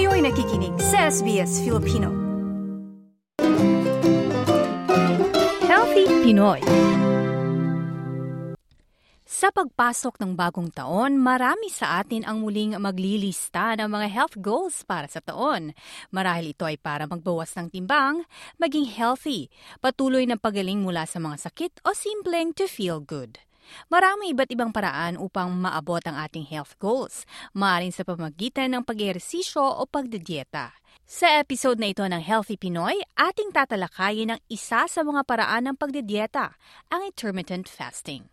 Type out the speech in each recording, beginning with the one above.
Kayo'y nakikinig sa SBS Filipino. Healthy Pinoy Sa pagpasok ng bagong taon, marami sa atin ang muling maglilista ng mga health goals para sa taon. Marahil ito ay para magbawas ng timbang, maging healthy, patuloy ng pagaling mula sa mga sakit o simpleng to feel good. Marami iba't ibang paraan upang maabot ang ating health goals, maaaring sa pamagitan ng pag-ehersisyo o pagdidieta. Sa episode na ito ng Healthy Pinoy, ating tatalakayin ang isa sa mga paraan ng pagdidieta, ang intermittent fasting.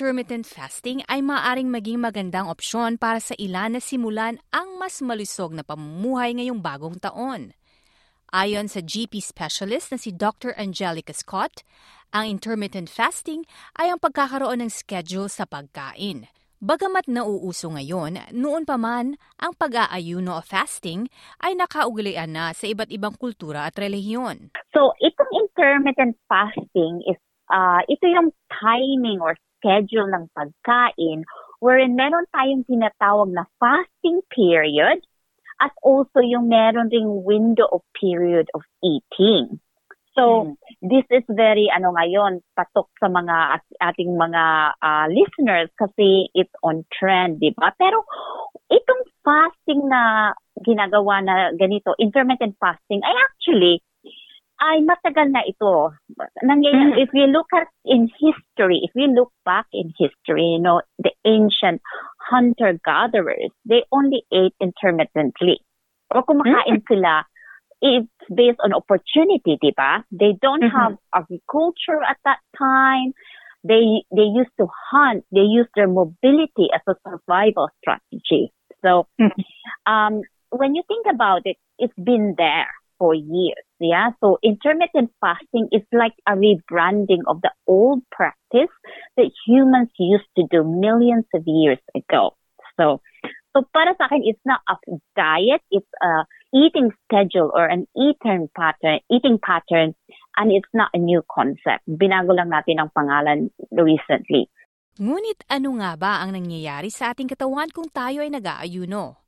intermittent fasting ay maaring maging magandang opsyon para sa ilan na simulan ang mas malusog na pamumuhay ngayong bagong taon. Ayon sa GP specialist na si Dr. Angelica Scott, ang intermittent fasting ay ang pagkakaroon ng schedule sa pagkain. Bagamat nauuso ngayon, noon pa man ang pag-aayuno o fasting ay nakaugalian na sa iba't ibang kultura at relihiyon. So, itong intermittent fasting is uh, ito yung timing or schedule ng pagkain wherein meron tayong tinatawag na fasting period at also yung meron ring window of period of eating. So, mm. this is very, ano ngayon, patok sa mga ating mga uh, listeners kasi it's on trend, di ba? Pero itong fasting na ginagawa na ganito, intermittent fasting, ay actually, ay matagal na ito. Nangyayari, mm-hmm. if we look at in history, if we look back in history, you know, the ancient hunter-gatherers, they only ate intermittently. Or kumakain mm-hmm. sila, it's based on opportunity, di ba? They don't mm-hmm. have agriculture at that time. They they used to hunt. They used their mobility as a survival strategy. So, mm-hmm. um, when you think about it, it's been there for years. Yeah. So intermittent fasting is like a rebranding of the old practice that humans used to do millions of years ago. So, so para sa akin, it's not a diet. It's a eating schedule or an eating pattern, eating pattern, and it's not a new concept. Binago lang natin ang pangalan recently. Ngunit ano nga ba ang nangyayari sa ating katawan kung tayo ay nag-aayuno?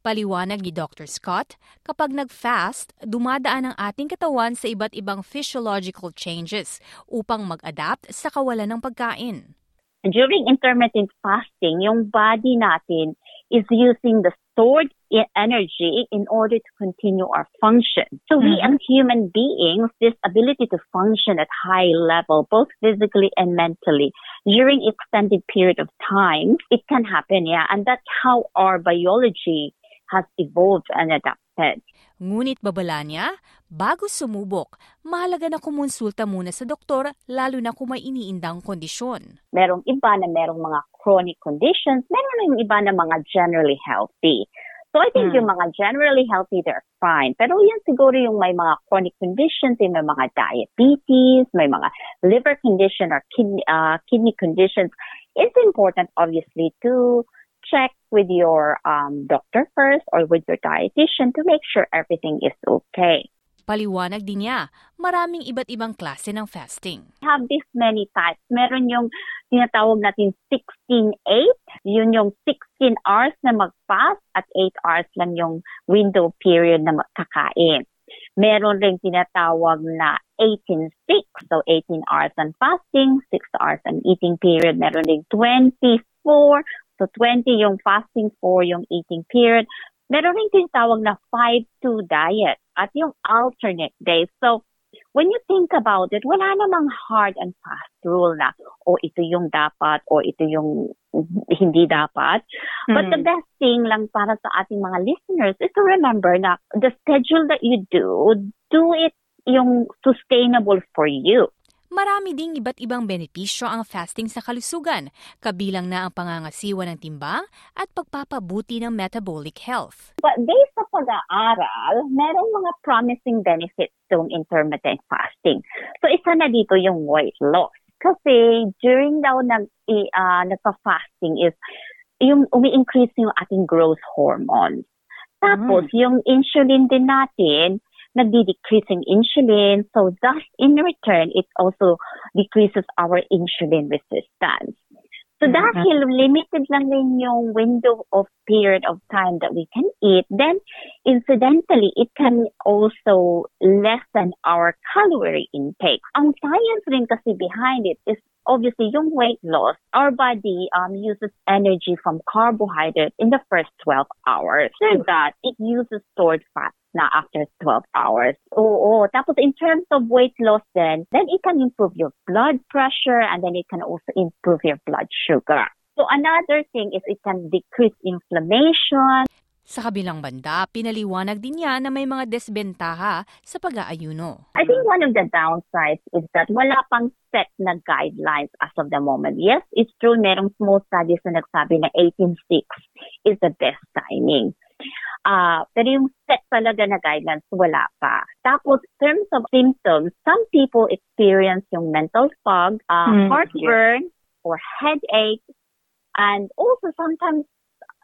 Paliwanag ni Dr. Scott, kapag nag-fast, dumadaan ang ating katawan sa iba't ibang physiological changes upang mag-adapt sa kawalan ng pagkain. During intermittent fasting, yung body natin is using the stored energy in order to continue our function. So we mm-hmm. as human beings, this ability to function at high level, both physically and mentally, during extended period of time, it can happen, yeah. And that's how our biology has evolved and adapted. Ngunit babala niya, bago sumubok, mahalaga na kumonsulta muna sa doktor lalo na kung may iniindang kondisyon. Merong iba na merong mga chronic conditions, meron na yung iba na mga generally healthy. So I think hmm. yung mga generally healthy, they're fine. Pero yan siguro yung may mga chronic conditions, yung may mga diabetes, may mga liver condition or kidney, uh, kidney conditions. It's important, obviously, to check with your um, doctor first or with your dietitian to make sure everything is okay. Paliwanag din niya, maraming iba't ibang klase ng fasting. We have this many types. Meron yung tinatawag natin 16-8. Yun yung 16 hours na mag-fast at 8 hours lang yung window period na kakain. Meron rin tinatawag na 18-6. So 18 hours on fasting, 6 hours on eating period. Meron rin 24 So 20 yung fasting for yung eating period. Meron rin tinatawag na 5-2 diet at yung alternate days. So when you think about it, wala namang hard and fast rule na, o oh, ito yung dapat, o ito yung hindi dapat. Mm-hmm. But the hmm. best thing lang para sa ating mga listeners is to remember na the schedule that you do, do it yung sustainable for you. Marami ding iba't ibang benepisyo ang fasting sa kalusugan, kabilang na ang pangangasiwa ng timbang at pagpapabuti ng metabolic health. But based sa pag-aaral, merong mga promising benefits ng intermittent fasting. So isa na dito yung weight loss. Kasi during daw nag, uh, nagpa-fasting is yung umi-increase yung ating growth hormones. Tapos, mm. yung insulin din natin, nagdi-decrease in insulin. So thus, in return, it also decreases our insulin resistance. So mm-hmm. dahil limited lang din yung window of period of time that we can eat, then incidentally, it can also lessen our calorie intake. Ang science rin kasi behind it is obviously yung weight loss. Our body um, uses energy from carbohydrate in the first 12 hours. So that it uses stored fat na after 12 hours. Oo. Tapos in terms of weight loss then, then it can improve your blood pressure and then it can also improve your blood sugar. So another thing is it can decrease inflammation. Sa kabilang banda, pinaliwanag din niya na may mga desbentaha sa pag-aayuno. I think one of the downsides is that wala pang set na guidelines as of the moment. Yes, it's true, merong small studies na nagsabi na 18.6 is the best timing. Uh, pero yung set talaga na guidelines, wala pa. Tapos, in terms of symptoms, some people experience yung mental fog, uh, mm, heartburn, or headache, and also sometimes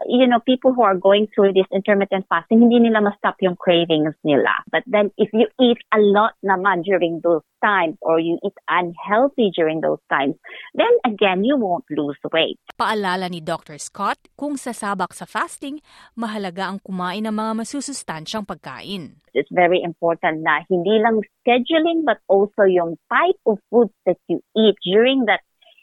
you know, people who are going through this intermittent fasting, hindi nila ma-stop yung cravings nila. But then if you eat a lot naman during those times or you eat unhealthy during those times, then again, you won't lose weight. Paalala ni Dr. Scott, kung sasabak sa fasting, mahalaga ang kumain ng mga masusustansyang pagkain. It's very important na hindi lang scheduling but also yung type of foods that you eat during that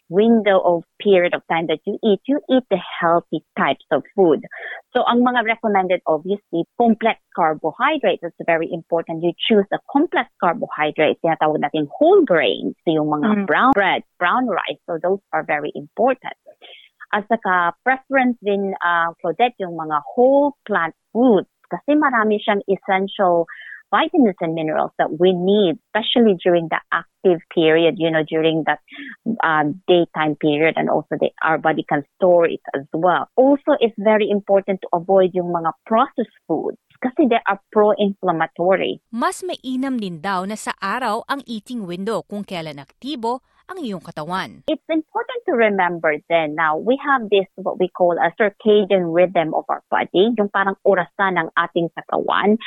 window of period of time that you eat, you eat the healthy types of food. So ang mga recommended, obviously, complex carbohydrates. It's very important. You choose the complex carbohydrates. Tinatawag natin whole grains. So yung mga mm. brown bread, brown rice. So those are very important. At saka preference din, uh, Claudette, yung mga whole plant foods kasi marami siyang essential vitamins and minerals that we need, especially during the active period, you know, during that um, daytime period, and also the, our body can store it as well. Also, it's very important to avoid yung mga processed foods kasi they are pro-inflammatory. Mas mainam din daw na sa araw ang eating window kung kailan aktibo ang iyong katawan. It's important to remember then now we have this what we call a circadian rhythm of our body, yung parang orasan ng ating katawan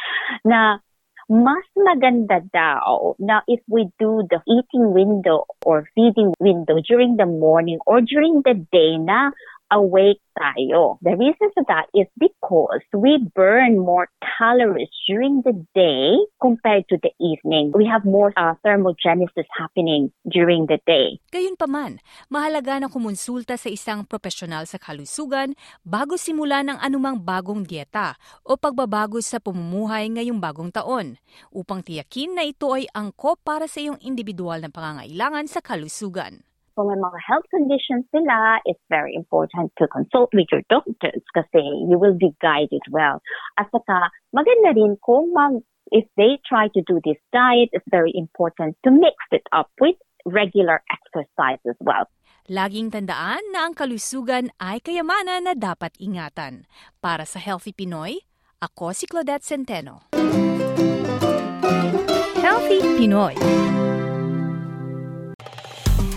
na mas maganda daw na if we do the eating window or feeding window during the morning or during the day na awake tayo. The reason for that is because we burn more calories during the day compared to the evening. We have more uh, thermogenesis happening during the day. Gayunpaman, mahalaga na kumonsulta sa isang profesional sa kalusugan bago simula ng anumang bagong dieta o pagbabago sa pamumuhay ngayong bagong taon upang tiyakin na ito ay angkop para sa iyong individual na pangangailangan sa kalusugan. Kung may mga health conditions sila, it's very important to consult with your doctors kasi you will be guided well. At saka, maganda rin kung mag, if they try to do this diet, it's very important to mix it up with regular exercise as well. Laging tandaan na ang kalusugan ay kayamanan na dapat ingatan. Para sa Healthy Pinoy, ako si Claudette Centeno. Healthy Pinoy